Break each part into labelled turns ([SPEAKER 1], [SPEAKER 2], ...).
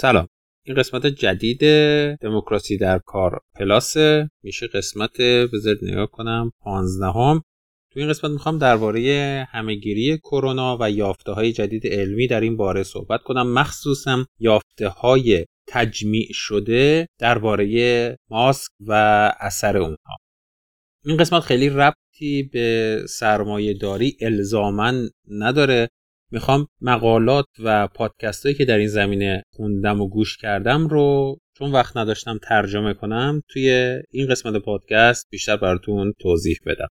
[SPEAKER 1] سلام. این قسمت جدید دموکراسی در کار پلاس. میشه قسمت بذارید نگاه کنم 15 هم. تو این قسمت می‌خوام درباره همهگیری کرونا و یافته های جدید علمی در این باره صحبت کنم. مخصوصا یافته های تجمیع شده درباره ماسک و اثر اونها. این قسمت خیلی ربطی به سرمایه داری الزامن نداره. می‌خوام مقالات و پادکست هایی که در این زمینه خوندم و گوش کردم رو چون وقت نداشتم ترجمه کنم توی این قسمت پادکست بیشتر براتون توضیح بدم.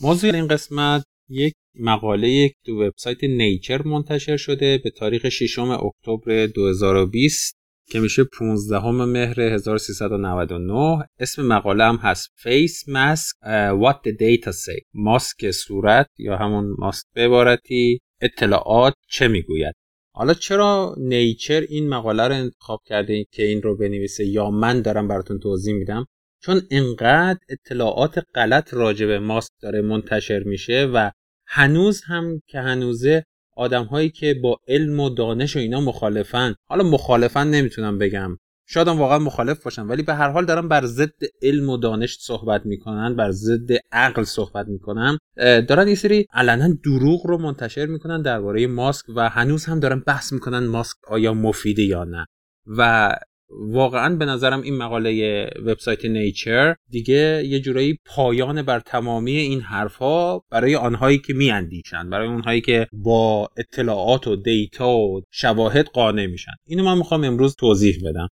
[SPEAKER 1] موضوع این قسمت یک مقاله یک تو وبسایت نیچر منتشر شده به تاریخ 6 اکتبر 2020 که میشه 15 مهر 1399 اسم مقاله هم هست Face Mask uh, What the Data Say. ماسک صورت یا همون ماسک به عبارتی. اطلاعات چه می‌گوید؟ حالا چرا نیچر این مقاله رو انتخاب کرده که این رو بنویسه یا من دارم براتون توضیح میدم؟ چون انقدر اطلاعات غلط راجع به ماسک داره منتشر میشه و هنوز هم که هنوزه آدم هایی که با علم و دانش و اینا مخالفن حالا مخالفن نمی‌تونم بگم. شاید واقعا مخالف باشن ولی به هر حال دارن بر ضد علم و دانش صحبت می‌کنن بر ضد عقل صحبت می‌کنن دارن یه سری علنا دروغ رو منتشر می‌کنن درباره ماسک و هنوز هم دارن بحث می‌کنن ماسک آیا مفیده یا نه. و واقعا به نظرم این مقاله وبسایت نیچر دیگه یه جورایی پایان بر تمامی این حرفها برای آنهایی که میاندیشن برای اونهایی که با اطلاعات و دیتا و شواهد قانع میشن. اینو من می‌خوام امروز توضیح بدم.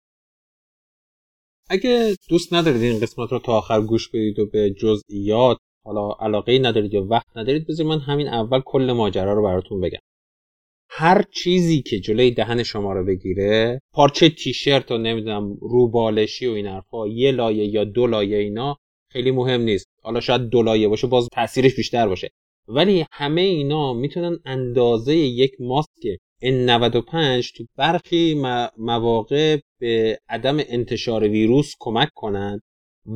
[SPEAKER 1] اگه دوست ندارید این قسمت رو تا آخر گوش بدید و به جزئیات حالا علاقه ندارید یا وقت ندارید بذارید من همین اول کل ماجرا رو براتون بگم. هر چیزی که جلوی دهن شما رو بگیره پارچه تیشرت و نمی‌دونم روبالشی و این حرفا یه لایه یا دو لایه اینا خیلی مهم نیست. حالا شاید دو لایه باشه باز تاثیرش بیشتر باشه. ولی همه اینا می‌تونن اندازه یک ماسک N95 تو برخی مواقع به عدم انتشار ویروس کمک کنند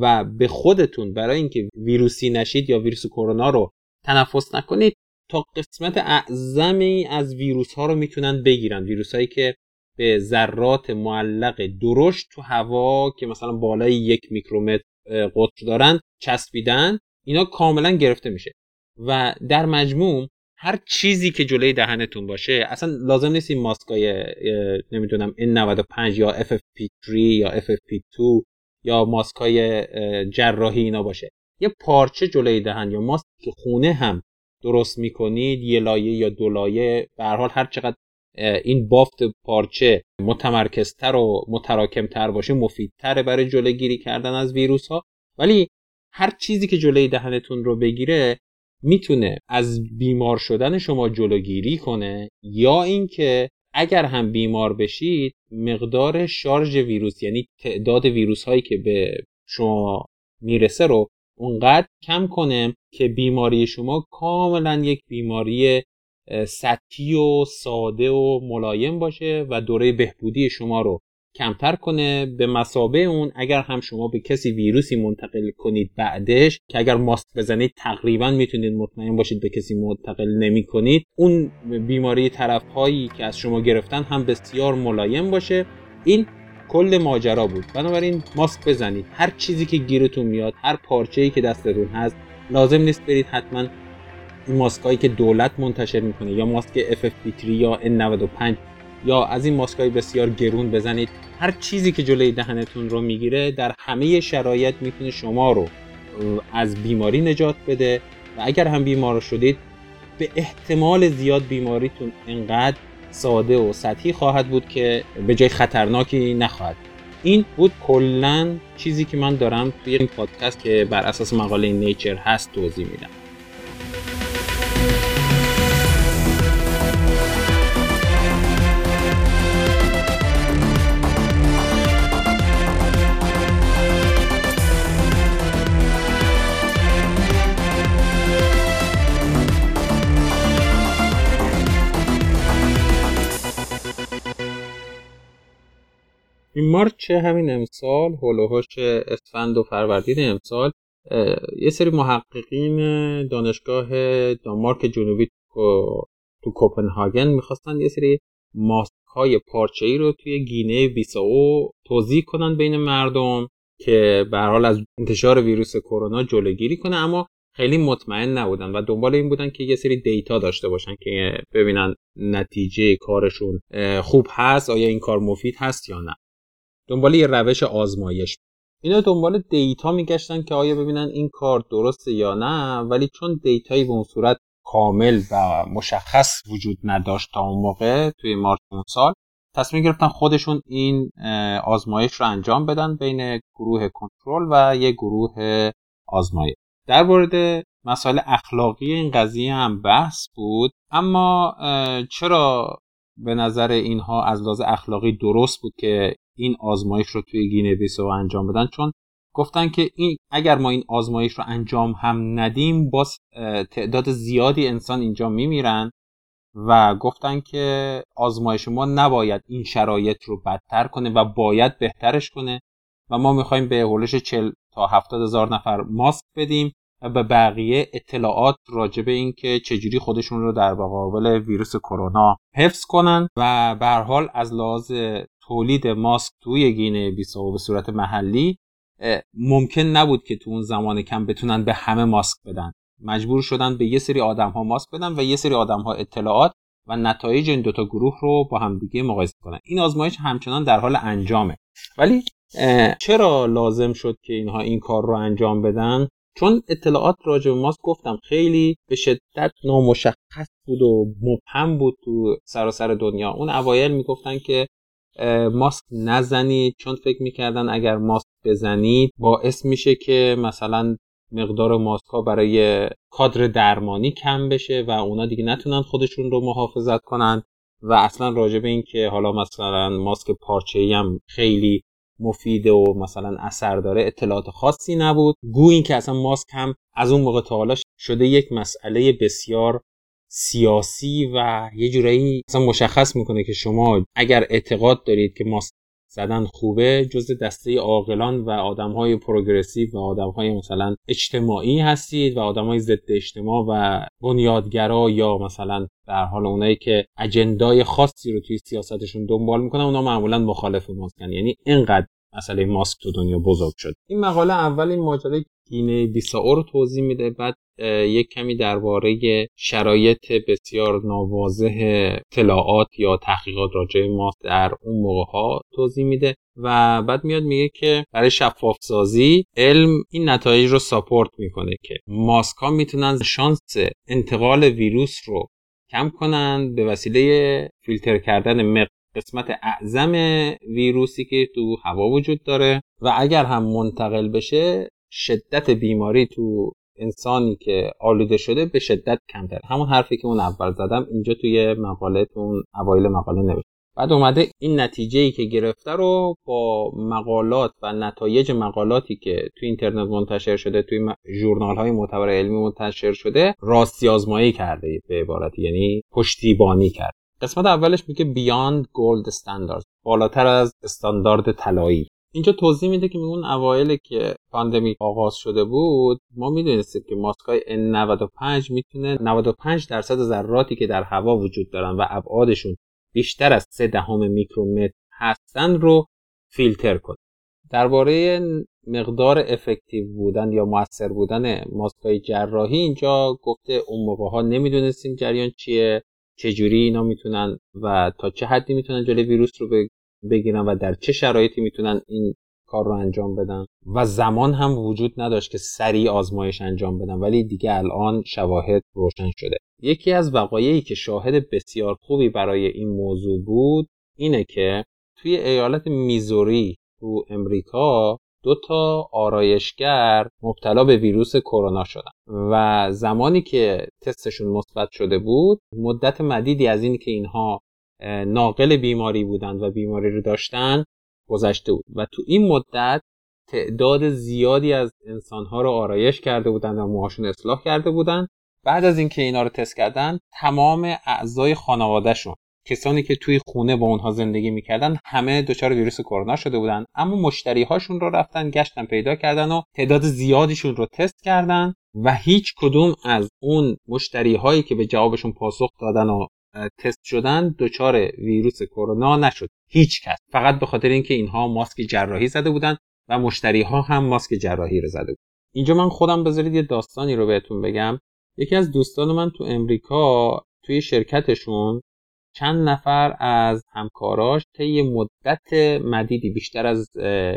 [SPEAKER 1] و به خودتون برای اینکه ویروسی نشید یا ویروس کرونا رو تنفس نکنید تا قسمت اعظمی از ویروس ها رو می‌تونن بگیرن. ویروس هایی که به ذرات معلق درشت تو هوا که مثلا بالای یک میکرومتر قطر دارن چسبیدن اینا کاملا گرفته میشه. و در مجموع هر چیزی که جلوی دهنتون باشه اصلا لازم نیست این ماسکای نمی‌دونم N95 یا FFP3 یا FFP2 یا ماسکای جراحی اینا باشه. یه پارچه جلوی دهن یا ماسک که خونه هم درست می‌کنید یه لایه یا دو لایه. به هر حال هر چقدر این بافت پارچه متمرکزتر و متراکمتر باشه مفیدتره برای جلوگیری کردن از ویروس ها ولی هر چیزی که جلوی دهنتون رو بگیره می‌تونه از بیمار شدن شما جلوگیری کنه یا اینکه اگر هم بیمار بشید مقدار شارژ ویروس یعنی تعداد ویروس هایی که به شما می‌رسه رو اونقدر کم کنه که بیماری شما کاملا یک بیماری سطحی و ساده و ملایم باشه و دوره بهبودی شما رو کمتر کنه. به مسابه اون اگر هم شما به کسی ویروسی منتقل کنید بعدش که اگر ماسک بزنید تقریبا می‌تونید مطمئن باشید به کسی منتقل نمی کنید اون بیماری طرف هایی که از شما گرفتن هم بسیار ملایم باشه. این کل ماجرا بود. بنابراین ماسک بزنید. هر چیزی که گیرتون میاد هر پارچه ای که دستتون هست لازم نیست برید حتما این ماسک هایی که دولت منتشر می‌کنه یا ماسک FFP3 یا N95 یا از این ماسکای بسیار گرون بزنید هر چیزی که جلوی دهنتون رو می‌گیره در همه شرایط می‌تونه شما رو از بیماری نجات بده و اگر هم بیمار شدید به احتمال زیاد بیماریتون انقدر ساده و سطحی خواهد بود که به جای خطرناکی نخواهد. این بود کلا چیزی که من دارم توی این پادکست که بر اساس مقاله نیچر هست توضیح میدم. مارچ همین امسال هلوهاش اسفند و فروردین امسال یه سری محققین دانشگاه دانمارک جنوبی تو کوپنهاگن می‌خواستن یه سری ماسک های پارچه ای رو توی گینه بیساو توضیح کنن بین مردم که به حال از انتشار ویروس کرونا جلوگیری کنه اما خیلی مطمئن نبودن و دنبال این بودن که یه سری دیتا داشته باشن که ببینن نتیجه کارشون خوب هست آیا این کار مفید هست یا نه. دنبال یه روش آزمایش. اینا دنبال دیتا میگشتن که آیا ببینن این کار درسته یا نه ولی چون دیتایی به اون صورت کامل و مشخص وجود نداشت تا اون موقع توی مارچ اون سال تصمیم گرفتن خودشون این آزمایش رو انجام بدن بین گروه کنترل و یه گروه آزمایش. در مورد مسائل اخلاقی این قضیه هم بحث بود اما چرا به نظر اینها از لحاظ اخلاقی درست بود که این آزمایش رو توی گینه بیسو انجام بدن. چون گفتن که این اگر ما این آزمایش رو انجام هم ندیم باز تعداد زیادی انسان اینجا میمیرن و گفتن که آزمایش ما نباید این شرایط رو بدتر کنه و باید بهترش کنه و ما می‌خوایم به هولش 40 تا 70 هزار نفر ماسک بدیم و به بقیه اطلاعات راجع به اینکه چجوری خودشون رو در مقابل ویروس کرونا حفظ کنن و به حال از لحاظ تولید ماسک توی گینه بیساو به صورت محلی ممکن نبود که تو اون زمان کم بتونن به همه ماسک بدن. مجبور شدن به یه سری آدم ها ماسک بدن و یه سری آدم ها اطلاعات و نتایج این دوتا گروه رو با همدیگه مقایسه کنن. این آزمایش همچنان در حال انجامه. ولی چرا لازم شد که اینها این کار رو انجام بدن؟ چون اطلاعات راجع به ماسک گفتم خیلی به شدت نامشخص بود و مبهم بود تو سراسر دنیا. اون اوایل می‌گفتن که ماسک نزنید. چون فکر می‌کردن اگر ماسک بزنید باعث میشه که مثلا مقدار ماسک ها برای کادر درمانی کم بشه و اونا دیگه نتونن خودشون رو محافظت کنن. و اصلا راجع به این که حالا مثلا ماسک پارچه هم خیلی مفیده و مثلا اثر داره اطلاعات خاصی نبود. گو این که اصلا ماسک هم از اون موقع تا حالا شده یک مسئله بسیار سیاسی و یه جورایی اصلا مشخص می‌کنه که شما اگر اعتقاد دارید که ماسک زدن خوبه جز دسته عاقلان و آدم های پروگرسیو و آدم های مثلا اجتماعی هستید و آدم های ضد اجتماع و بنیادگرا یا مثلا در حال اونایی که اجندای خاصی رو توی سیاستشون دنبال می‌کنن اونا معمولا مخالف ماسکن یعنی اینقدر مسئله ماسک تو دنیا بزرگ شد. این مقاله اول این ماجرای گینه بیساو رو توضیح میده. بعد یک کمی درباره شرایط بسیار ناواضح اطلاعات یا تحقیقات راجع ماسک در اون موقع ها توضیح میده و بعد میاد میگه که برای شفاف سازی علم این نتایج رو ساپورت می‌کنه که ماسک ها می‌تونن شانس انتقال ویروس رو کم کنن به وسیله فیلتر کردن قسمت اعظم ویروسی که تو هوا وجود داره و اگر هم منتقل بشه شدت بیماری تو انسانی که آلوده شده به شدت کمتر. همون حرفی که اون اول زدم اینجا توی مقاله اون اوایل مقاله نوشت. بعد اومده این نتیجه ای که گرفته رو با مقالات و نتایج مقالاتی که توی اینترنت منتشر شده توی ژورنال های معتبر علمی منتشر شده راستی آزمایی کرده به عبارت یعنی پشتیبانی کرد. قسمت اولش میگه بیاند گولد استاندارد بالاتر از استاندارد طلایی. اینجا توضیح میده که اون اوایل که پاندمیک آغاز شده بود ما می‌دونستیم که ماسکای N95 می‌تونه 95 درصد ذراتی که در هوا وجود دارن و ابعادشون بیشتر از 3 دهم میکرومتر هستن رو فیلتر کنه. درباره مقدار افکتیو بودن یا موثر بودن ماسکای جراحی اینجا گفته اون موقع ها نمی‌دونستیم جریان چیه چجوری اینا می‌تونن و تا چه حدی می‌تونن جلوی ویروس رو بگیرن و در چه شرایطی می‌تونن این کار رو انجام بدن. و زمان هم وجود نداشت که سریع آزمایش انجام بدن ولی دیگه الان شواهد روشن شده. یکی از وقایعی که شاهد بسیار خوبی برای این موضوع بود اینه که توی ایالت میزوری تو امریکا دو تا آرایشگر مبتلا به ویروس کرونا شدن. و زمانی که تستشون مثبت شده بود مدت مدیدی از این که اینها ناقل بیماری بودند و بیماری رو داشتن گذشته بود. و تو این مدت تعداد زیادی از انسانها رو آرایش کرده بودند و موهاشون اصلاح کرده بودند. بعد از اینکه اینا رو تست کردن تمام اعضای خانوادهشون کسانی که توی خونه با اونها زندگی می‌کردن همه دچار ویروس کرونا شده بودن. اما مشتری هاشون رو رفتن گشتن پیدا کردن و تعداد زیادیشون رو تست کردن و هیچ کدوم از اون مشتری هایی که به جوابشون پاسخ دادن و تست شدن دچار ویروس کرونا نشد. هیچ کس. فقط به خاطر اینکه اینها ماسک جراحی زده بودن و مشتری ها هم ماسک جراحی رو زده بود اینجا من خودم بذارید یه داستانی رو بهتون بگم. یکی از دوستان من تو امریکا توی شرکتشون چند نفر از همکاراش طی مدت مدیدی بیشتر از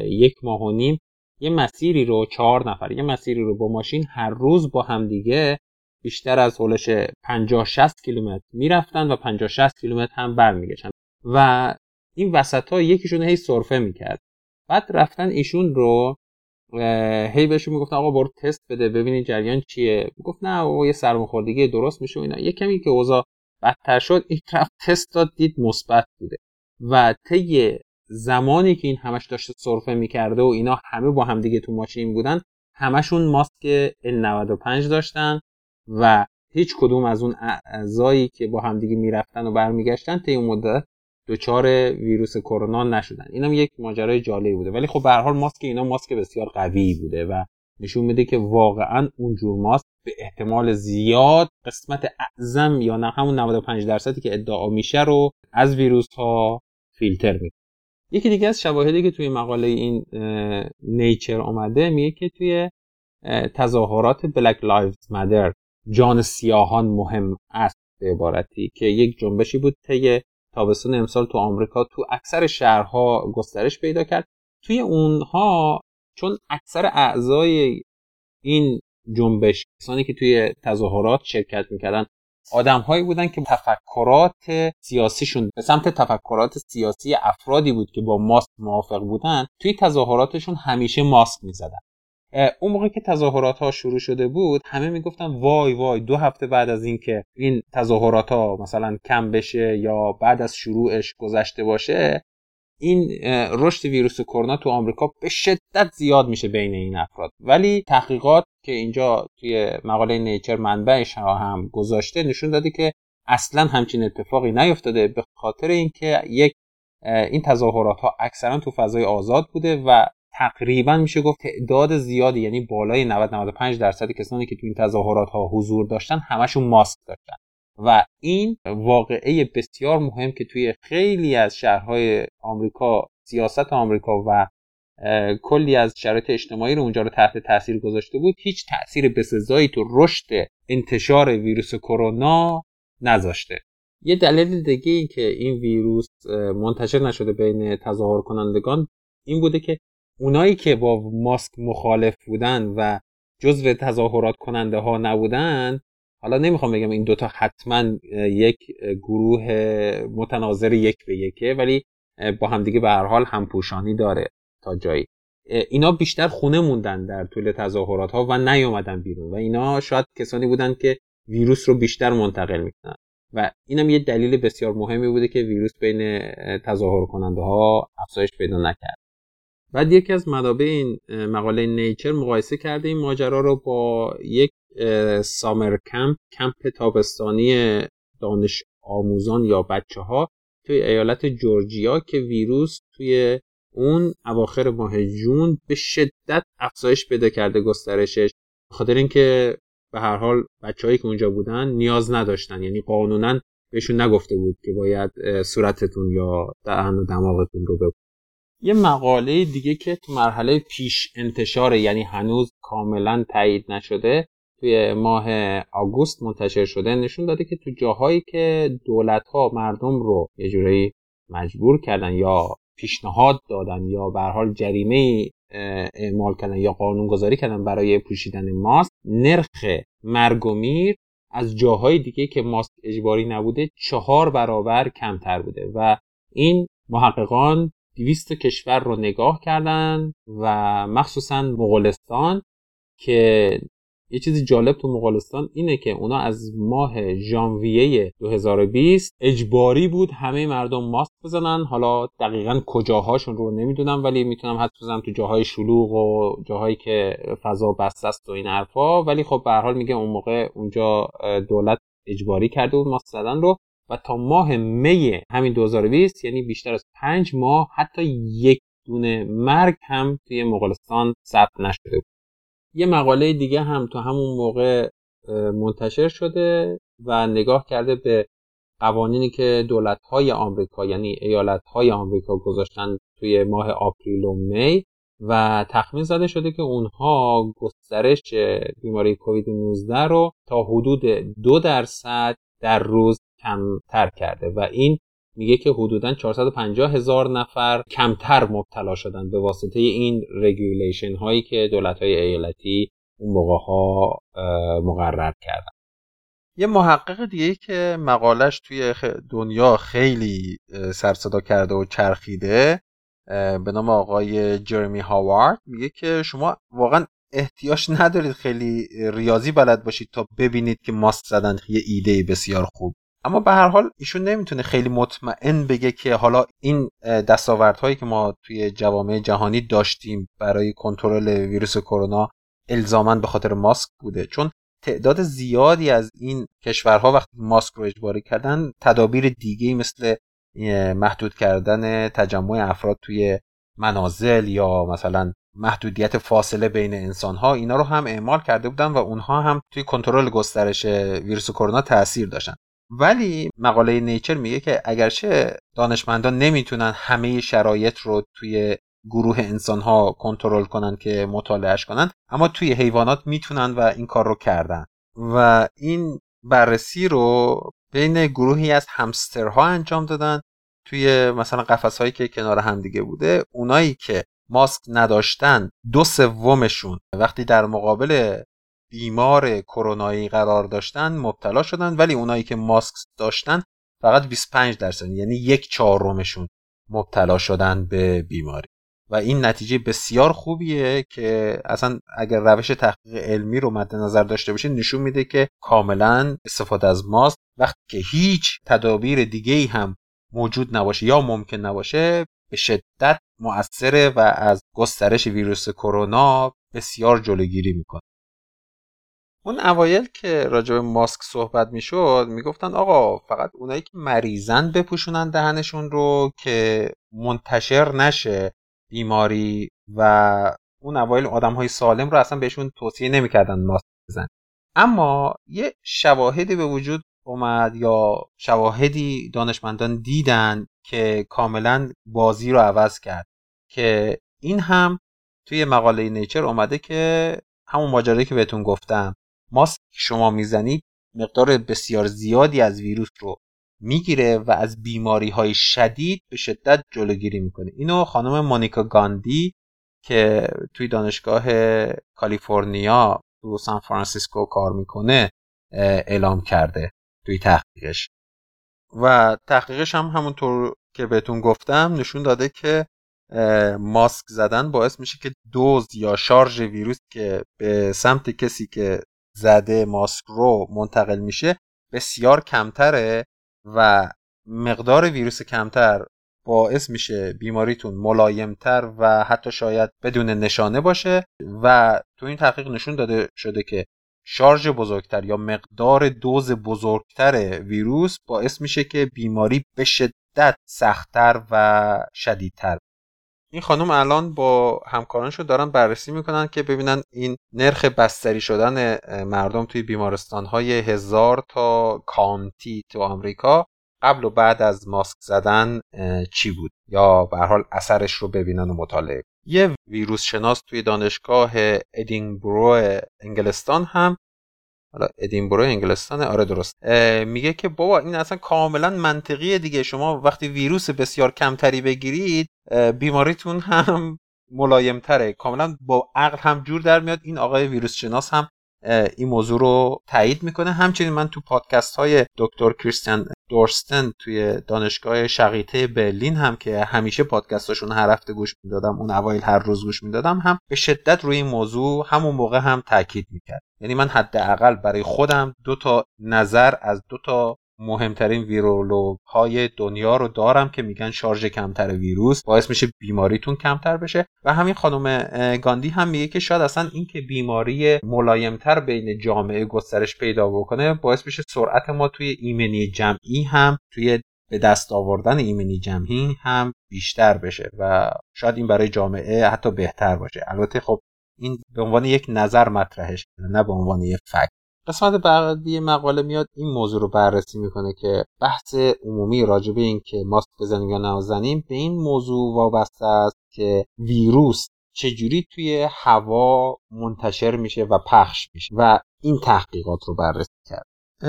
[SPEAKER 1] یک ماه و نیم یه مسیری رو چهار نفر یه مسیری رو با ماشین هر روز با همدیگه بیشتر از هولش 50 60 کیلومتر می‌رفتن و 50 60 کیلومتر هم برمیگشتن. و این وسط ها یکیشون هی سرفه می‌کرد. بعد رفتن ایشون رو هی بهشون می‌گفتن آقا برو تست بده ببینید جریان چیه. گفت نه آقا یه سرماخوردگی درست میشه اینا. یه کمی که اوضاع بدتر شد این طرف تست داد دید مثبت بوده. و طی زمانی که این همش داشته سرفه می‌کرده و اینا همه با همدیگه تو ماشین بودن همشون ماسک N95 داشتن. و هیچ کدوم از اون اعضایی که با همدیگه می‌رفتن و برمیگشتن طی اون مدت دچار ویروس کرونا نشدن. اینم یک ماجرای جالبی بوده. ولی خب به هر حال ماسک اینا ماسک بسیار قوی بوده و نشون میده که واقعا اون جور ماسک به احتمال زیاد قسمت اعظم یا نه همون 95 درصدی که ادعا میشه رو از ویروس ها فیلتر می‌کنه. یکی دیگه از شواهدی که توی مقاله این نیچر آمده میگه که توی تظاهرات Black Lives Matter جان سیاهان مهم است به عبارتی که یک جنبشی بود طی تابستون امسال تو آمریکا تو اکثر شهرها گسترش پیدا کرد. توی اونها چون اکثر اعضای این جنبش کسانی که توی تظاهرات شرکت می‌کردن آدمهایی بودن که تفکرات سیاسیشون به سمت تفکرات سیاسی افرادی بود که با ماسک موافق بودن توی تظاهراتشون همیشه ماسک می‌زدن. اون موقع که تظاهرات ها شروع شده بود همه می‌گفتن وای وای دو هفته بعد از اینکه این تظاهرات ها مثلا کم بشه یا بعد از شروعش گذشته باشه این رشد ویروس کرونا تو آمریکا به شدت زیاد میشه بین این افراد. ولی تحقیقات که اینجا توی مقاله نیچر منبعش هم گذاشته نشون داده که اصلا همچین اتفاقی نیفتاده به خاطر اینکه یک این تظاهرات ها اکثرا تو فضای آزاد بوده و تقریبا میشه گفت تعداد زیادی یعنی بالای 90 95 درصد کسانی که تو این تظاهرات ها حضور داشتن همشون ماسک داشتن. و این واقعه بسیار مهم که توی خیلی از شهرهای آمریکا سیاست آمریکا و کلی از شرایط اجتماعی رو اونجا رو تحت تاثیر گذاشته بود هیچ تاثیر بسزایی تو رشد انتشار ویروس کرونا نذاشته. یه دلیل دیگه این که این ویروس منتشر نشده بین تظاهر کنندگان این بوده که اونایی که با ماسک مخالف بودن و جزو تظاهرات کننده ها نبودن حالا نمی‌خوام بگم این دوتا حتما یک گروه متناظر یک به یکه ولی با همدیگه به هر حال همپوشانی داره تا جایی. اینا بیشتر خونه موندن در طول تظاهرات ها و نیومدن بیرون و اینا شاید کسانی بودن که ویروس رو بیشتر منتقل می‌کنن و اینم یه دلیل بسیار مهمی بوده که ویروس بین تظاهر کننده ها افزایش پیدا نکرد. بعد یکی از منابع این مقاله نیچر مقایسه کرده این ماجرا رو با یک سامر کمپ کمپ تابستانی دانش آموزان یا بچه ها توی ایالت جورجیا که ویروس توی اون اواخر ماه جون به شدت افزایش پیدا کرده گسترشش. خاطر اینکه به هر حال بچههایی که اونجا بودن نیاز نداشتن یعنی قانونا بهشون نگفته بود که باید صورتتون یا دهن و دماغتون رو یه مقاله دیگه که تو مرحله پیش انتشاره یعنی هنوز کاملا تایید نشده توی ماه آگوست منتشر شده نشون داده که تو جاهایی که دولت ها مردم رو یه جورایی مجبور کردن یا پیشنهاد دادن یا به حال جریمه اعمال کردن یا قانون گذاری کردن برای پوشیدن ماسک نرخ مرگ و میر از جاهای دیگه که ماسک اجباری نبوده چهار برابر کمتر بوده. و این محققان دویست کشور رو نگاه کردن و مخصوصا مغولستان که یه چیزی جالب تو مغولستان اینه که اونا از ماه ژانویه 2020 اجباری بود همه مردم ماسک بزنن. حالا دقیقا کجاهاشون رو نمی‌دونم ولی می‌تونم حد بزنم تو جاهای شلوغ و جاهایی که فضا بسته است و این حرفا. ولی خب به هر حال میگه اون موقع اونجا دولت اجباری کرده بود ماسک زدن رو. و تا ماه می همین 2020 یعنی بیشتر از پنج ماه حتی یک دونه مرگ هم توی مغولستان ثبت نشده بود. یه مقاله دیگه هم تو همون موقع منتشر شده و نگاه کرده به
[SPEAKER 2] قوانینی که دولت های آمریکا یعنی ایالت های آمریکا گذاشتن توی ماه آپریل و می و تخمین زده شده که اونها گسترش بیماری کووید 19 رو تا حدود دو درصد در روز کمتر کرده و این میگه که حدودا 450 هزار نفر کمتر مبتلا شدن به واسطه این رگولیشن هایی که دولت های ایالتی اون موقع ها مقرر کردن.
[SPEAKER 1] یه محقق دیگه که مقالش توی دنیا خیلی سرصدا کرده و چرخیده به نام آقای جرمی هاوارد میگه که شما واقعا احتیاج ندارید خیلی ریاضی بلد باشید تا ببینید که ماست زدن یه ایده بسیار خوب. اما به هر حال ایشون نمی‌تونه خیلی مطمئن بگه که حالا این دستاوردهایی که ما توی جوامع جهانی داشتیم برای کنترل ویروس کرونا الزاما به خاطر ماسک بوده. چون تعداد زیادی از این کشورها وقتی ماسک رو اجباری کردن تدابیر دیگه مثل محدود کردن تجمع افراد توی منازل یا مثلا محدودیت فاصله بین انسان ها اینا رو هم اعمال کرده بودن و اونها هم توی کنترل گسترش ویروس کرونا تاثیر داشتن. ولی مقاله نیچر میگه که اگرچه دانشمندان نمی‌تونن همه شرایط رو توی گروه انسان ها کنترل کنن که مطالعهش کنن اما توی حیوانات می‌تونن و این کار رو کردن. و این بررسی رو بین گروهی از همسترها انجام دادن. توی مثلا قفس هایی که کنار همدیگه بوده اونایی که ماسک نداشتن دو سومشون. وقتی در مقابل بیمار کرونایی قرار داشتن مبتلا شدن ولی اونایی که ماسک داشتن فقط 25 درصد یعنی یک چهارمشون مبتلا شدن به بیماری. و این نتیجه بسیار خوبیه که اصلا اگر روش تحقیق علمی رو مد نظر داشته باشید نشون میده که کاملا استفاده از ماسک وقتی که هیچ تدابیر دیگه هم موجود نباشه یا ممکن نباشه به شدت مؤثره و از گسترش ویروس کرونا بسیار جلوگیری می‌کنه. اون اوایل که راجع به ماسک صحبت می‌شد می‌گفتن آقا فقط اونایی که مریضن بپوشونن دهنشون رو که منتشر نشه بیماری و اون اوایل آدم های سالم رو اصلا بهشون توصیه نمی‌کردن ماسک بزن اما یه شواهدی به وجود اومد یا شواهدی دانشمندان دیدن که کاملا بازی رو عوض کرد که این هم توی مقاله نیچر اومده که همون ماجرایی که بهتون گفتم. ماسک شما می‌زنید مقدار بسیار زیادی از ویروس رو می‌گیره و از بیماری های شدید به شدت جلوگیری می‌کنه. اینو خانم مونیکا گاندی که توی دانشگاه کالیفرنیا تو سان فرانسیسکو کار می‌کنه اعلام کرده توی تحقیقش. و تحقیقش هم همونطور که بهتون گفتم نشون داده که ماسک زدن باعث میشه که دوز یا شارژ ویروس که به سمت کسی که زده ماسک رو منتقل میشه بسیار کمتره و مقدار ویروس کمتر باعث میشه بیماریتون ملایمتر و حتی شاید بدون نشانه باشه و تو این تحقیق نشون داده شده که شارژ بزرگتر یا مقدار دوز بزرگتر ویروس باعث میشه که بیماری به شدت سختتر و شدیدتر این خانم الان با همکارانشو دارن بررسی می‌کنن که ببینن این نرخ بستری شدن مردم توی بیمارستان های هزار تا کانتی تو آمریکا قبل و بعد از ماسک زدن چی بود؟ یا به حال اثرش رو ببینن و مطالعه. یه ویروس شناس توی دانشگاه ادینبرو انگلستان هم حالا ادینبرو انگلستان آره درست. میگه که بابا این اصلا کاملا منطقیه دیگه. شما وقتی ویروس بسیار کمتری بگیرید بیماریتون هم ملایمتره. کاملا با عقل هم جور در میاد. این آقای ویروس شناس هم این موضوع رو تایید می‌کنه. همچنین من تو پادکست های دکتر کریستیان دورستن توی دانشگاه شقیطه برلین هم که همیشه پادکستاشون هر هفته گوش می‌دادم اون اوایل هر روز گوش می‌دادم هم به شدت روی این موضوع همون موقع هم تاکید می‌کرد. یعنی من حداقل برای خودم دو تا نظر از دو تا مهمترین ویرولوگ های دنیا رو دارم که میگن شارژ کمتر ویروس باعث میشه بیماریتون کمتر بشه. و همین خانم گاندی هم میگه که شاید اصلا اینکه بیماری ملایمتر بین جامعه گسترش پیدا بکنه باعث میشه سرعت ما توی ایمنی جمعی هم توی به دست آوردن ایمنی جمعی هم بیشتر بشه. و شاید این برای جامعه حتی بهتر باشه. البته خب این به عنوان یک نظر مطرحش نه به عنوان یک فکت.
[SPEAKER 3] قسمت بعدی مقاله میاد این موضوع رو بررسی می‌کنه که بحث عمومی راجبه این که ماسک بزنیم یا نزنیم به این موضوع وابسته است که ویروس چجوری توی هوا منتشر میشه و پخش میشه و این تحقیقات رو بررسی کرد.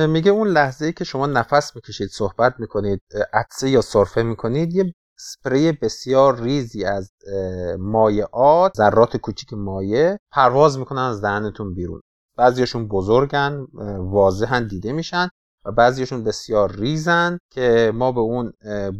[SPEAKER 1] میگه اون لحظه که شما نفس می‌کشید صحبت می‌کنید عطسه یا سرفه می‌کنید یه سپری بسیار ریزی از مایعات ذرات کوچیک مایع پرواز می‌کنن از دهنتون بیرون. بعضیشون بزرگن واضحن دیده میشن و بعضیشون بسیار ریزن که ما به اون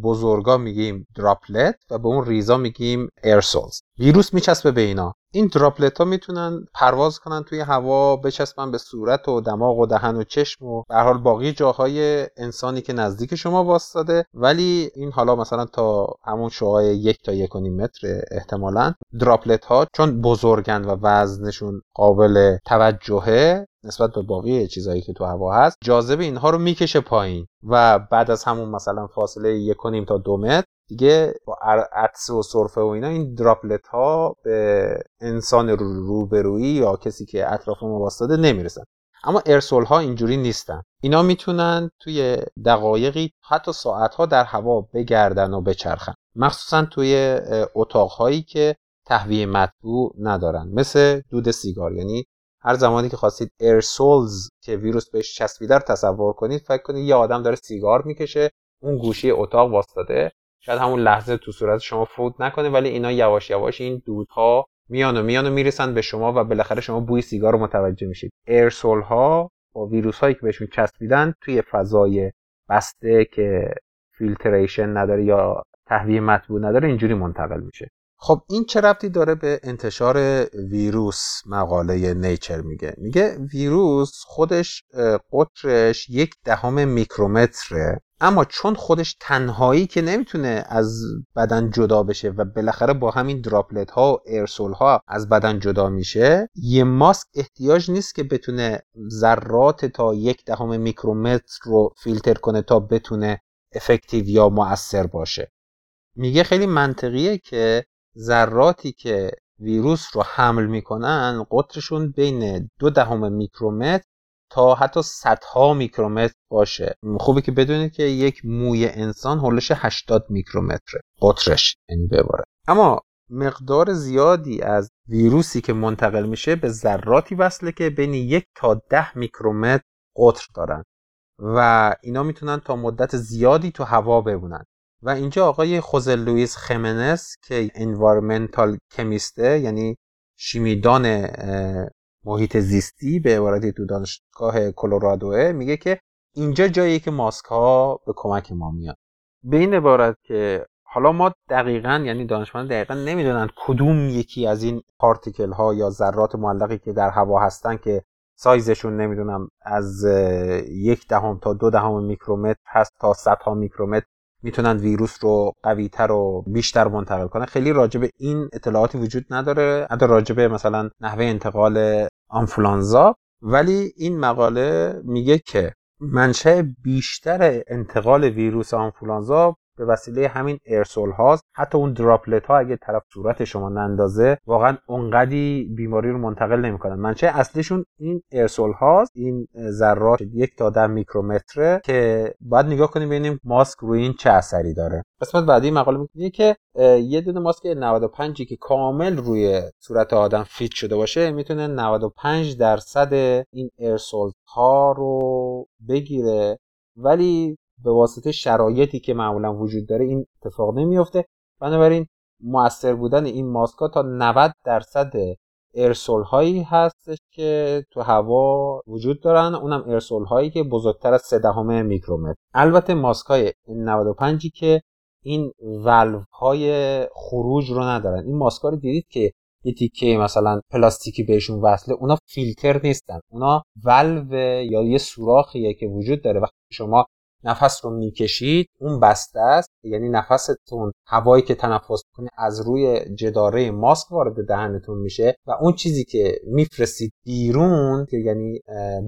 [SPEAKER 1] بزرگا میگیم دراپلت و به اون ریزا میگیم ایرسولز ویروس میچسبه به اینا. این دراپلت ها می‌تونن پرواز کنن توی هوا بچسبن به صورت و دماغ و دهن و چشم و به حال باقی جاهای انسانی که نزدیک شما واسطاده ولی این حالا مثلا تا همون شعاع یک تا یک و نیم متر احتمالا دراپلت ها چون بزرگن و وزنشون قابل توجهه نسبت به باقی چیزهایی که تو هوا هست جاذبه اینها رو می‌کشه پایین و بعد از همون مثلا فاصله یک و نیم تا دو متر دیگه با عطسه و سرفه و اینا این دراپلت ها به انسان روبرویی یا کسی که اطراف ما واسطاده نمی‌رسن. اما ارسول ها اینجوری نیستن. اینا می‌تونن توی دقایقی حتی ساعت ها در هوا بگردن و بچرخن. مخصوصا توی اتاق هایی که تهویه مطبوع ندارن. مثل دود سیگار. یعنی هر زمانی که خواستید ارسولز که ویروس بهش چسبیده رو تصور کنید فکر کنید یه آدم داره سیگار می‌کشه اون گوشی اتاق واسطاده شاید همون لحظه تو صورت شما فوت نکنه ولی اینا یواش یواش این دودها میان و میان و می‌رسن به شما و بالاخره شما بوی سیگار رو متوجه میشید. ایرسول ها با ویروس هایی که بهشون چسبیدن توی فضای بسته که فیلتریشن نداره یا تهویه مطبوع نداره اینجوری منتقل میشه. خب این چه ربطی داره به انتشار ویروس؟ مقاله نیچر میگه. میگه ویروس خودش قطرش یک دهم میکرومتره اما چون خودش تنهایی که نمی‌تونه از بدن جدا بشه و بالاخره با همین دراپلت ها و ایرسول ها از بدن جدا میشه یه ماسک احتیاج نیست که بتونه ذرات تا یک دهم میکرومتر رو فیلتر کنه تا بتونه افکتیو یا مؤثر باشه. میگه خیلی منطقیه که ذراتی که ویروس رو حمل می‌کنن قطرشون بین دو دهم میکرومتر تا حتی صدها میکرومتر باشه. خوبه که بدونید که یک موی انسان حلش 80 میکرومتره قطرش یعنی به عبارتی اما مقدار زیادی از ویروسی که منتقل میشه به ذراتی وصله که بین یک تا ده میکرومتر قطر دارن و اینا می‌تونن تا مدت زیادی تو هوا بمونن. و اینجا آقای خوزه لوئیس خیمنس که environmental chemist ه یعنی شیمیدان محیط زیستی به عبارتی تو دانشگاه کلرادوه میگه که اینجا جایی که ماسک ها به کمک ما میاد به این عبارت که حالا ما دقیقا یعنی دانشمند دقیقا نمی‌دونن کدوم یکی از این پارتیکل ها یا ذرات معلقی که در هوا هستن که سایزشون نمی‌دونم از یک دهم تا دو دهم میکرومتر هست تا صدها میکرومتر می‌تونن ویروس رو قویتر و بیشتر منتقل کنن. خیلی راجع به این اطلاعاتی وجود نداره. حتی راجع به مثلا نحوه انتقال آنفولانزا. ولی این مقاله میگه که منشأ بیشتر انتقال ویروس آنفولانزا به وسیله همین ارسول هاست. حتی اون دراپلت ها اگه طرف صورت شما نندازه واقعا اونقدی بیماری رو منتقل نمی‌کنن. منشه اصلیشون این ارسول هاست. این ذرات یک تا ده میکرومتره که باید نگاه کنیم ببینیم ماسک روی این چه اثری داره. قسمت بعدی مقاله میگه که یه دونه ماسک 95 که کامل روی صورت آدم فیت شده باشه می‌تونه 95 درصد این ارسول ها رو بگیره. ولی به واسطه شرایطی که معمولا وجود داره این اتفاق نمیفته بنابراین موثر بودن این ماسکا تا 90 درصد ارسول هایی هستش که تو هوا وجود دارن. اونم ارسول هایی که بزرگتر از 3 دهم میکرومتر. البته ماسک های 95 که این ولو های خروج رو ندارن. این ماسک رو دیدید که یه تیکه مثلا پلاستیکی بهشون وصله. اونا فیلتر نیستن. اونا ولو یا یه سوراخیه که وجود داره. وقتی شما
[SPEAKER 4] نفس رو می‌کشید اون بسته است. یعنی نفستون هوایی که تنفس کنید از روی جداره ماسک وارد دهنتون میشه و اون چیزی که میفرستید بیرون که یعنی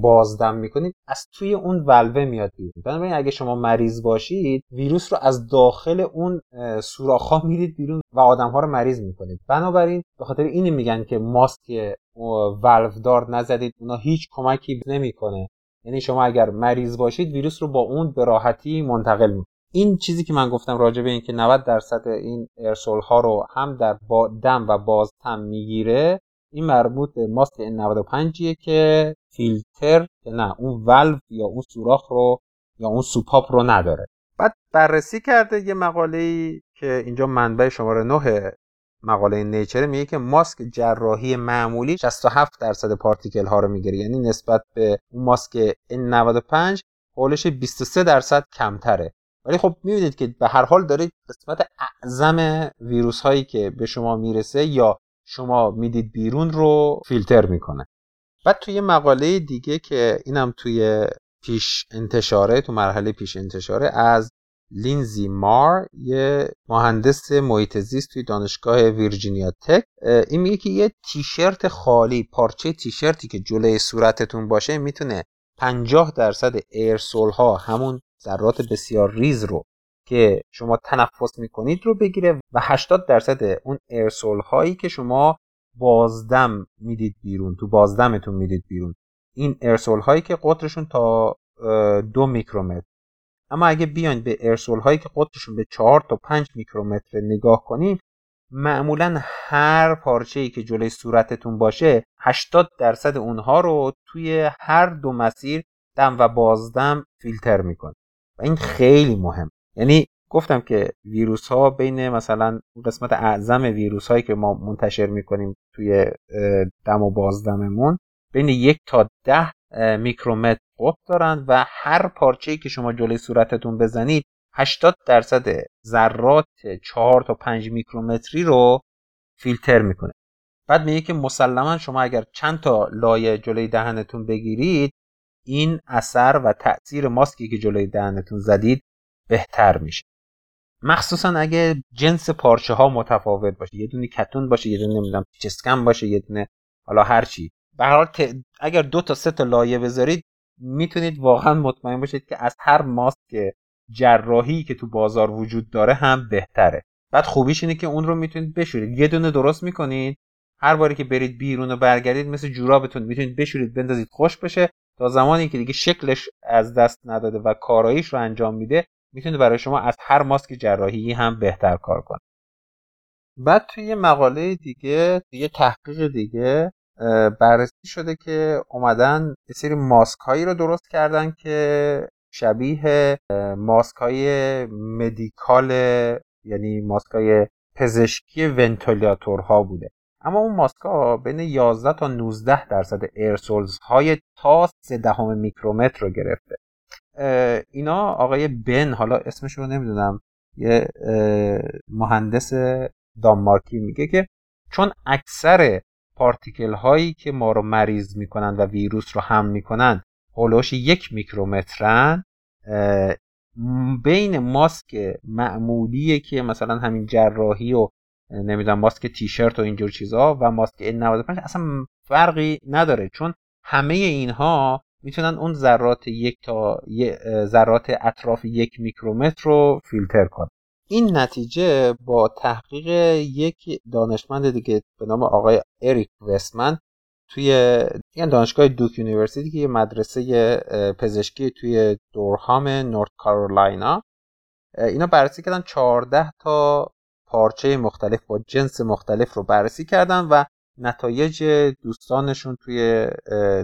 [SPEAKER 4] بازدم می‌کنید از توی اون ولوه میاد بیرون. بنابراین اگه شما مریض باشید ویروس رو از داخل اون سوراخ‌ها میرید بیرون و آدمها رو مریض می‌کنید. بنابراین به خاطر این میگن که ماسک ولو دار نزدید اونا هیچ کمکی نمی‌کنه. یعنی شما اگر مریض باشید ویروس رو با اون به راحتی منتقل می این چیزی که من گفتم راجع به اینکه 90 درصد این ارسول ها رو هم در با دم و بازتم می‌گیره این مربوط به ماسک N95 که فیلتر نه اون ولو یا اون سوراخ رو یا اون سوپاپ رو نداره.
[SPEAKER 1] بعد بررسی کرده یه مقاله ای که اینجا منبع شماره 9 مقاله نیچر میگه که ماسک جراحی معمولی 67 درصد پارتیکل ها رو می‌گیره. یعنی نسبت به اون ماسک N95 حولش 23 درصد کمتره. ولی خب می‌بینید که به هر حال داره قسمت اعظم ویروس هایی که به شما می‌رسه یا شما می‌دید بیرون رو فیلتر می‌کنه. بعد توی مقاله دیگه که اینم توی پیش انتشاره تو مرحله پیش انتشاره از لینزی مار یه مهندس محیط زیست توی دانشگاه ویرجینیا تک. این میگه که یه تیشرت خالی پارچه تیشرتی که جلوی صورتتون باشه می‌تونه 50 درصد ایرسول ها همون ذرات بسیار ریز رو که شما تنفس می‌کنید رو بگیره و 80 درصد اون ایرسول هایی که شما بازدم می‌دید بیرون تو بازدمتون می‌دید بیرون. این ایرسول هایی که قطرشون تا دو میکرومتر. اما اگه بیاین به ارسول هایی که قطرشون به 4 تا 5 میکرومتر نگاه کنیم معمولا هر پارچه ای که جلوی صورتتون باشه 80 درصد اونها رو توی هر دو مسیر دم و بازدم فیلتر می‌کنه. و این خیلی مهم. یعنی گفتم که ویروس ها بین مثلا قسمت اعظم ویروس هایی که ما منتشر می‌کنیم توی دم و بازدممون بین یک تا ده میکرومتر قطر دارن و هر پارچه‌ای که شما جلوی صورتتون بزنید 80 درصد ذرات 4 تا 5 میکرومتری رو فیلتر می‌کنه. بعد میگه که مسلما شما اگر چند تا لایه جلوی دهنتون بگیرید این اثر و تاثیر ماسکی که جلوی دهنتون زدید بهتر میشه. مخصوصا اگه جنس پارچه ها متفاوت باشه یه دونه کتون باشه یه دونه نمی‌دونم چسکن باشه یه دونه حالا هر چی. به حال اگر دو تا سه تا لایه بذارید می‌تونید واقعا مطمئن باشید که از هر ماسک جراحی که تو بازار وجود داره هم بهتره. بعد خوبیش اینه که اون رو می‌تونید بشورید. یه دونه درست می‌کنید. هر باری که برید بیرون و برگردید مثل جورابتون می‌تونید بشورید بندازید خوش بشه. تا زمانی که دیگه شکلش از دست نداده و کاراییش رو انجام میده می‌تونه برای شما از هر ماسک جراحی هم بهتر کار کنه بعد توی یه مقاله دیگه یه تحقیق دیگه بررسی شده که اومدن یه سری ماسک هایی رو درست کردن که شبیه ماسک های مدیکال یعنی ماسک های پزشکی ونتیلاتورها بوده. اما اون ماسک ها بین 11 تا 19 درصد ایرسولز های تا 3 دهم میکرومتر رو گرفته. اینا آقای بن حالا اسمش رو نمی‌دونم یه مهندس دانمارکی میگه که چون اکثر پارتیکل هایی که ما رو مریض می‌کنن و ویروس رو هم می‌کنن هولوش یک میکرومترن بین ماسک معمولی که مثلا همین جراحی و نمی‌دونم ماسک تیشرت و اینجور چیزها و ماسک N95 اصلا فرقی نداره چون همه اینها می‌تونن اون ذرات یک تا ذرات اطراف یک میکرومتر رو فیلتر کنن. این نتیجه با تحقیق یک دانشمند دیگه به نام آقای اریک وستمن توی دانشگاه Duke University که یه مدرسه پزشکی توی دورهام نورت کارولاینا اینا بررسی کردن. 14 تا پارچه مختلف با جنس مختلف رو بررسی کردن و نتایج دوستانشون توی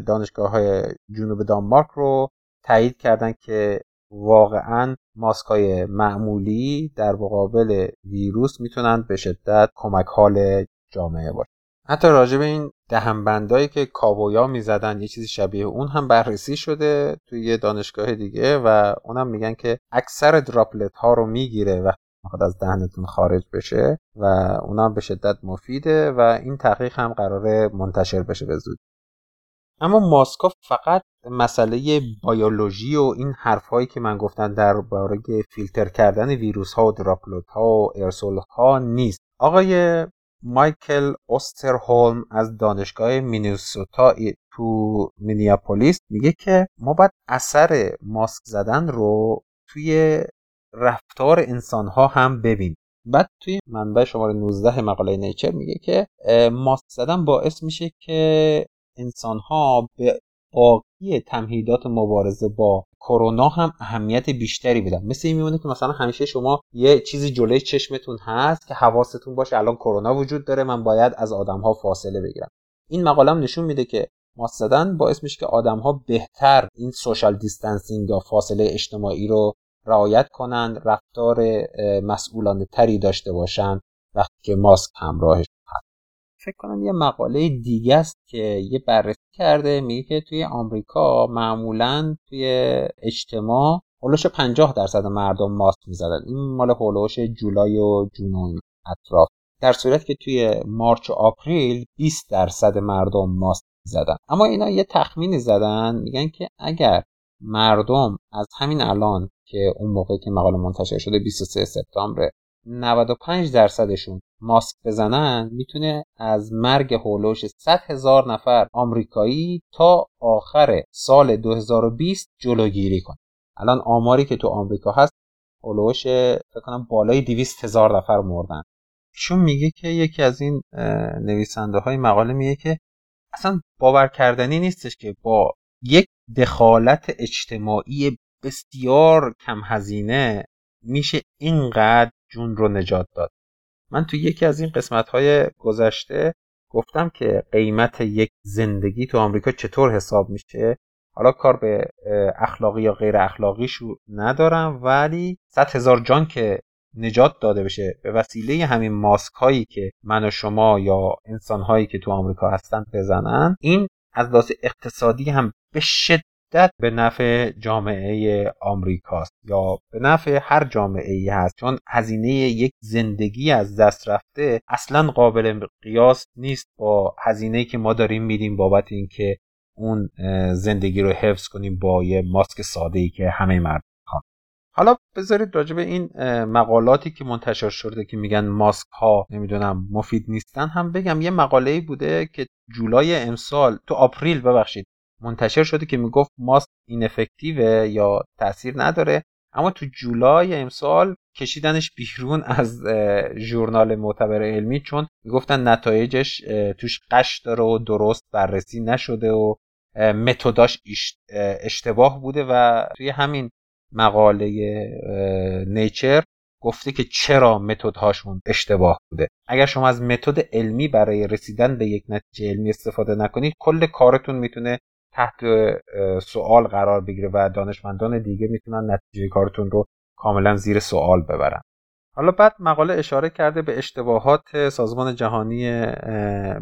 [SPEAKER 1] دانشگاه های جنوب دانمارک رو تایید کردن که واقعا ماسک های معمولی در مقابل ویروس می‌تونن به شدت کمک حال جامعه باشه. حتی راجع به این دهنبندایی که کابویا می‌زدن یه چیزی شبیه اون هم بررسی شده توی یه دانشگاه دیگه و اونم میگن که اکثر دراپلت ها رو می‌گیره و می‌خواد از دهنتون خارج بشه و اونم به شدت مفیده و این تحقیق هم قراره منتشر بشه به زود اما ماسکا فقط مسئله بیولوژی و این حرفهایی که من گفتم درباره فیلتر کردن ویروس ها و دراپلوت ها و ارسول ها نیست. آقای مایکل اوسترهولم از دانشگاه مینیسوتا تو مینیاپولیس میگه که ما باید اثر ماسک زدن رو توی رفتار انسان ها هم ببینیم. بعد توی منبع شماره 19 مقاله نیچر میگه که ماسک زدن باعث میشه که انسان ها به باقی تمهیدات مبارزه با کرونا هم اهمیت بیشتری بدن مثل این میمونه که مثلا همیشه شما یه چیزی جلوی چشمتون هست که حواستون باشه الان کرونا وجود داره من باید از آدم ها فاصله بگیرم. این مقاله هم نشون میده که ماسک زدن باعث میشه که آدم ها بهتر این social distancing یا فاصله اجتماعی رو رعایت کنند رفتار مسئولانه تری داشته باشن وقتی که ماسک همراهش فکر کنم یه مقاله دیگه است که یه بررسی کرده میگه که توی آمریکا معمولا توی اجتماع هولوش 50 درصد مردم ماسک می‌زدن. این مال هولوش جولای و جنون اطراف. در صورت که توی مارچ و آپریل 20 درصد مردم ماسک زدن اما اینا یه تخمینی زدن میگن که اگر مردم از همین الان که اون موقع که مقاله منتشر شده 23 سپتامبر 95 درصدشون ماسک بزنن می‌تونه از مرگ هولوش 100 هزار نفر آمریکایی تا آخر سال 2020 جلوگیری کنه. الان آماری که تو آمریکا هست هولوش فکر کنم بالای 200 هزار نفر مردن. ایشون میگه که یکی از این نویسنده های مقاله میگه که اصلا باور کردنی نیستش که با یک دخالت اجتماعی بسیار کم هزینه میشه اینقدر جون رو نجات داد. من تو یکی از این قسمت های گذشته گفتم که قیمت یک زندگی تو آمریکا چطور حساب میشه. حالا کار به اخلاقی یا غیر اخلاقیشو ندارم ولی 100 هزار جان که نجات داده بشه به وسیله همین ماسک هایی که من و شما یا انسان هایی که تو آمریکا هستن بزنن این از لحاظ اقتصادی هم به شدت به نفع جامعه آمریکاست یا به نفع هر جامعه ای هست. چون هزینه یک زندگی از دست رفته اصلا قابل قیاس نیست با هزینه که ما داریم میدیم بابت اینکه اون زندگی رو حفظ کنیم با یه ماسک ساده ای که همه مردم حالا بذارید راجع به این مقالاتی که منتشر شده که میگن ماسک ها نمی‌دونم مفید نیستن هم بگم. یه مقاله بوده که جولای امسال تو آپریل ببخشید منتشر شده که می‌گفت ماسک اینفکتیوه یا تاثیر نداره. اما تو جولای امسال کشیدنش بیرون از ژورنال معتبر علمی چون می‌گفتن نتایجش توش قش داره و درست بررسی نشده و متداش اشتباه بوده و توی همین مقاله نیچر گفته که چرا متد هاشون اشتباه بوده. اگر شما از متد علمی برای رسیدن به یک نتیجه علمی استفاده نکنید کل کارتون می‌تونه تحت سوال قرار بگیره و دانشمندان دیگه می‌تونن نتیجه کارتون رو کاملا زیر سوال ببرن. حالا بعد مقاله اشاره کرده به اشتباهات سازمان جهانی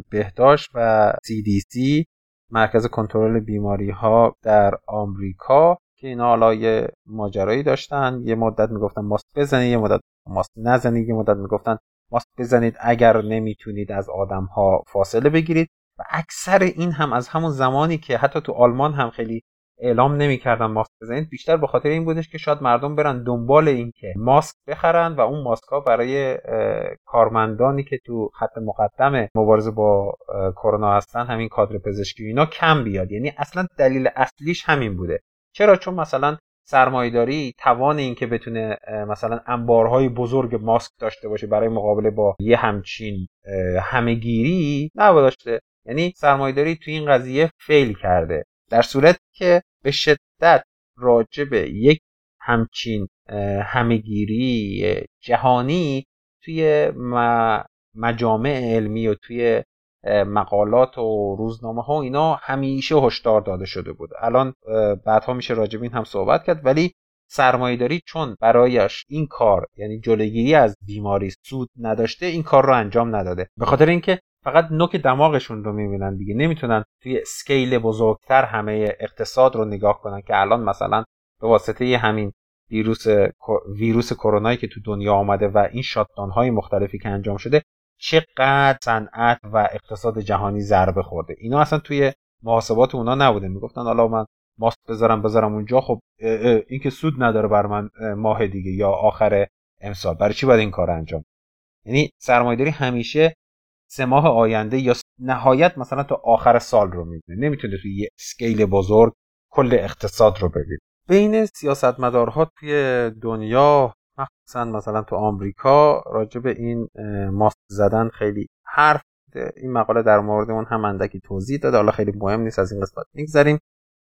[SPEAKER 1] بهداشت و CDC مرکز کنترل بیماری ها در آمریکا که اینا حالا یه ماجرایی داشتن. یه مدت می‌گفتن ماست بزنید یه مدت ماست نزنید یه مدت می‌گفتن ماست بزنید اگر نمی‌تونید از آدم ها فاصله بگیرید. و اکثر این هم از همون زمانی که حتی تو آلمان هم خیلی اعلام نمی‌کردن ماسک بزنید بیشتر به خاطر این بودش که شاید مردم برن دنبال این که ماسک بخرن و اون ماسک ها برای کارمندانی که تو خط مقدم مبارزه با کرونا هستن همین کادر پزشکی اینا کم بیاد. یعنی اصلا دلیل اصلیش همین بوده. چرا؟ چون مثلا سرمایهداری توان این که بتونه مثلا انبارهای بزرگ ماسک داشته باشه برای مقابله با یه همچین همهگیری نداشته یعنی سرمایهداری توی این قضیه فیل کرده. در صورت که به شدت راجع به یک همچین همهگیری جهانی توی مجامع علمی و توی مقالات و روزنامه ها اینا همیشه هشدار داده شده بود. الان بعدها میشه راجب این هم صحبت کرد. ولی سرمایهداری چون برایش این کار یعنی جلوگیری از بیماری سود نداشته این کار رو انجام نداده. به خاطر اینکه فقط نوک دماغشون رو می‌بینن دیگه. نمی‌تونن توی سکیل بزرگتر همه اقتصاد رو نگاه کنن که الان مثلا به واسطه همین ویروس ویروس کرونایی که تو دنیا آمده و این شاتدان های مختلفی که انجام شده چقدر صنعت و اقتصاد جهانی ضربه خورده. اینا اصلا توی محاسبات اونا نبوده. می‌گفتن حالا من ماست بذارم بذارم اونجا. خب این که سود نداره بر من ماه دیگه یا آخر امسال. برای چی باید این کار انجام؟ یعنی سرمایه‌داری همیشه سه ماه آینده یا نهایت مثلا تا آخر سال رو می‌بینه نمی‌تونه توی یه اسکیل بزرگ کل اقتصاد رو ببینه بین سیاستمدارها توی دنیا مخصوصا مثلا تو آمریکا راجع به این ماست زدن خیلی حرف این مقاله در مورد اون هم اندکی توضیح داده. حالا خیلی مهم نیست از این قسمت میگذریم.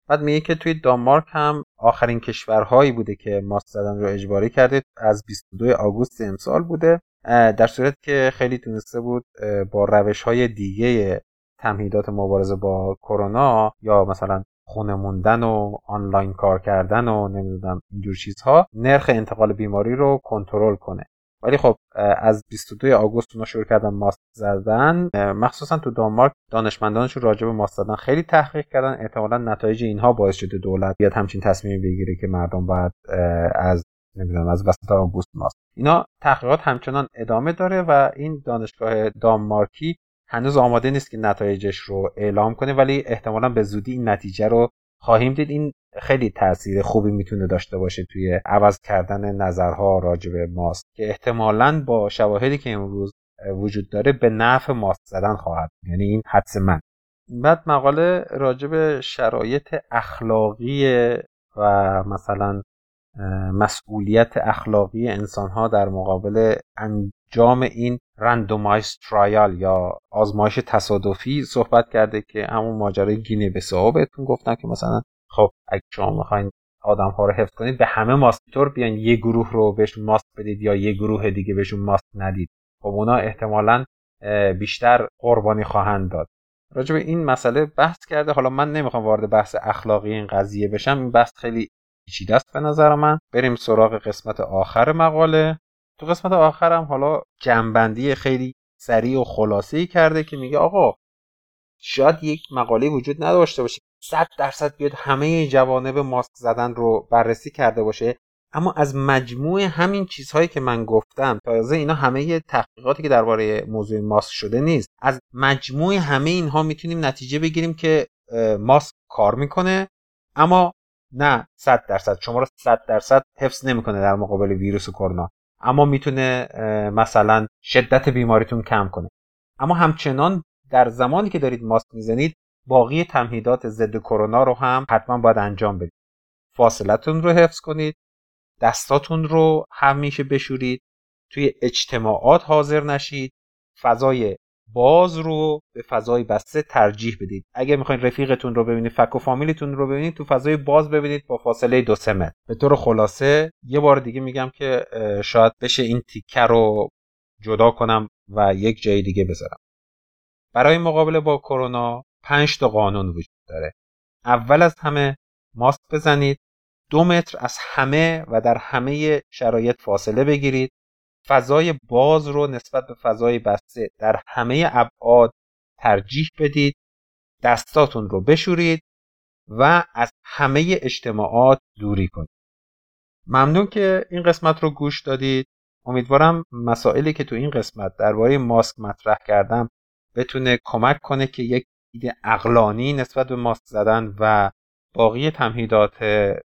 [SPEAKER 1] بعد میگه که توی دانمارک هم آخرین کشورهایی بوده که ماست زدن رو اجباری کرده. از 22 آگوست امسال بوده. در صورت که خیلی تونسته بود با روش های دیگه تمهیدات مبارزه با کرونا یا مثلا خونه موندن و آنلاین کار کردن و نمی‌دونم اینجور چیزها نرخ انتقال بیماری رو کنترل کنه. ولی خب از 22 آگوست اونا شروع کردن ماست زدن. مخصوصا تو دانمارک دانشمندانشون راجع به ماست زدن خیلی تحقیق کردن. احتمالا نتایج اینها باعث شده دولت بیاد همچین تصمیم بگیره که مردم باید از نمی‌دونم از وسط آگوست ماست اینا تحقیقات همچنان ادامه داره و این دانشگاه دانمارکی هنوز آماده نیست که نتایجش رو اعلام کنه ولی احتمالا به زودی این نتیجه رو خواهیم دید. این خیلی تاثیر خوبی می‌تونه داشته باشه توی عوض کردن نظرها راجع به ماست که احتمالا با شواهدی که امروز وجود داره به نفع ماست زدن خواهد یعنی این حدس من. بعد مقاله راجع به شرایط اخلاقی و مثلا مسئولیت اخلاقی انسان ها در مقابل انجام این رندومایز ترایال یا آزمایش تصادفی صحبت کرده که همون ماجرای گینه به بهتون گفتم که مثلا خب اگه شما می‌خواین آدم ها رو حفظ کنید به همه ماستور بیان یه گروه رو بهش ماست بدید یا یه گروه دیگه بهشون ماست ندید. خب اونا احتمالا بیشتر قربانی خواهند داد. راجع به این مسئله بحث کرده. حالا من نمی‌خوام وارد بحث اخلاقی این قضیه بشم. این بحث خیلی پیچیده است به نظر من. بریم سراغ قسمت آخر مقاله. تو قسمت آخرم حالا جنبندی خیلی سریع و خلاصه ای کرده که میگه آقا شاید یک مقاله وجود نداشته باشه. صد درصد بیاد همه جوانب ماسک زدن رو بررسی کرده باشه. اما از مجموع همین چیزهایی که من گفتم تازه اینا همه تحقیقاتی که درباره موضوع ماسک شده نیست. از مجموع همه اینها می‌تونیم نتیجه بگیریم که ماسک کار می‌کنه. اما نه صد درصد. شما رو صد درصد حفظ نمی‌کنه در مقابل ویروس کرونا. اما می‌تونه مثلا شدت بیماریتون کم کنه. اما همچنان در زمانی که دارید ماسک می‌زنید باقی تمهیدات ضد کرونا رو هم حتما باید انجام بدید. فاصلتون رو حفظ کنید. دستاتون رو همیشه بشورید. توی اجتماعات حاضر نشید. فضای باز رو به فضای بسته ترجیح بدید. اگر می‌خواین رفیقتون رو ببینید فک و فامیلیتون رو ببینید تو فضای باز ببینید با فاصله دو سه متر. به طور خلاصه یه بار دیگه میگم که شاید بشه این تیکه رو جدا کنم و یک جای دیگه بذارم. برای مقابله با کرونا پنج تا قانون وجود داره. اول از همه ماسک بزنید. دو متر از همه و در همه شرایط فاصله بگیرید. فضای باز رو نسبت به فضای بسته در همه ابعاد ترجیح بدید دستاتون رو بشورید و از همه اجتماعات دوری کنید. ممنون که این قسمت رو گوش دادید. امیدوارم مسائلی که تو این قسمت درباره ماسک مطرح کردم بتونه کمک کنه که یک دید اقلانی نسبت به ماسک زدن و باقی تمهیدات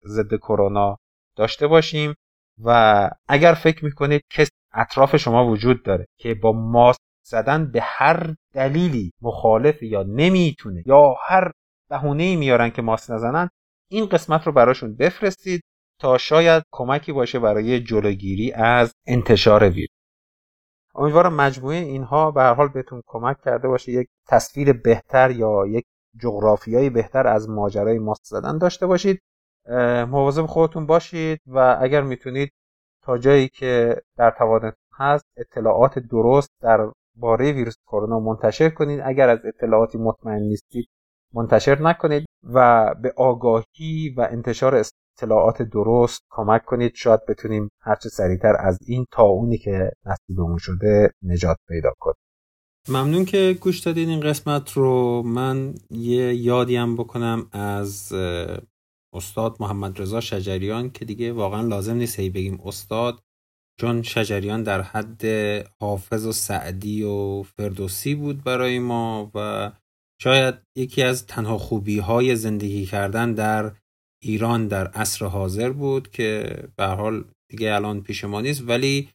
[SPEAKER 1] ضد کرونا داشته باشیم. و اگر فکر می‌کنید کسی اطراف شما وجود داره که با ماسک زدن به هر دلیلی مخالف یا نمی‌تونه یا هر بهونه ای میارن که ماسک نزنن این قسمت رو براشون بفرستید تا شاید کمکی باشه برای جلوگیری از انتشار ویروس. امیدوارم مجموعه اینها به هر حال بهتون کمک کرده باشه یک تصویر بهتر یا یک جغرافیایی بهتر از ماجرای ماسک زدن داشته باشید. مواظب خودتون باشید و اگر می‌تونید تا جایی که در توانتون هست اطلاعات درست در باره ویروس کرونا منتشر کنید. اگر از اطلاعاتی مطمئن نیستید منتشر نکنید و به آگاهی و انتشار اطلاعات درست کمک کنید. شاید بتونیم هرچه سریعتر از این تاونی که نصیبمون شده نجات پیدا کنیم.
[SPEAKER 5] ممنون که گوش دادین این قسمت رو. من یه یادی هم بکنم از استاد محمد رضا شجریان که دیگه واقعا لازم نیست هی بگیم استاد چون شجریان در حد حافظ و سعدی و فردوسی بود برای ما و
[SPEAKER 1] شاید یکی از تنها خوبی های زندگی کردن در ایران در عصر حاضر بود که به حال دیگه الان پیش ما نیست ولی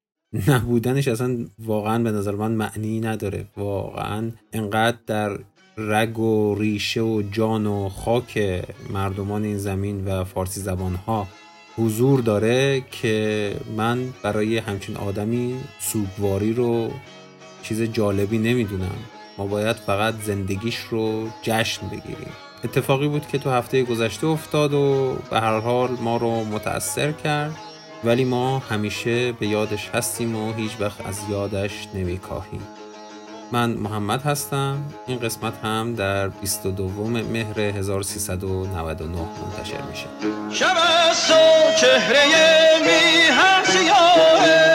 [SPEAKER 1] نبودنش اصلا واقعا به نظر من معنی نداره. واقعا انقدر در رگ و ریشه و جان و خاک مردمان این زمین و فارسی زبان ها حضور داره که من برای همچین آدمی سوگواری رو چیز جالبی نمی‌دونم. ما باید فقط زندگیش رو جشن بگیریم. اتفاقی بود که تو هفته گذشته افتاد و به هر حال ما رو متأثر کرد ولی ما همیشه به یادش هستیم و هیچ وقت از یادش نمیکاهیم. من محمد هستم این قسمت هم در 22 مهر 1399 منتشر میشه شب چهره میهن
[SPEAKER 6] ecstasy.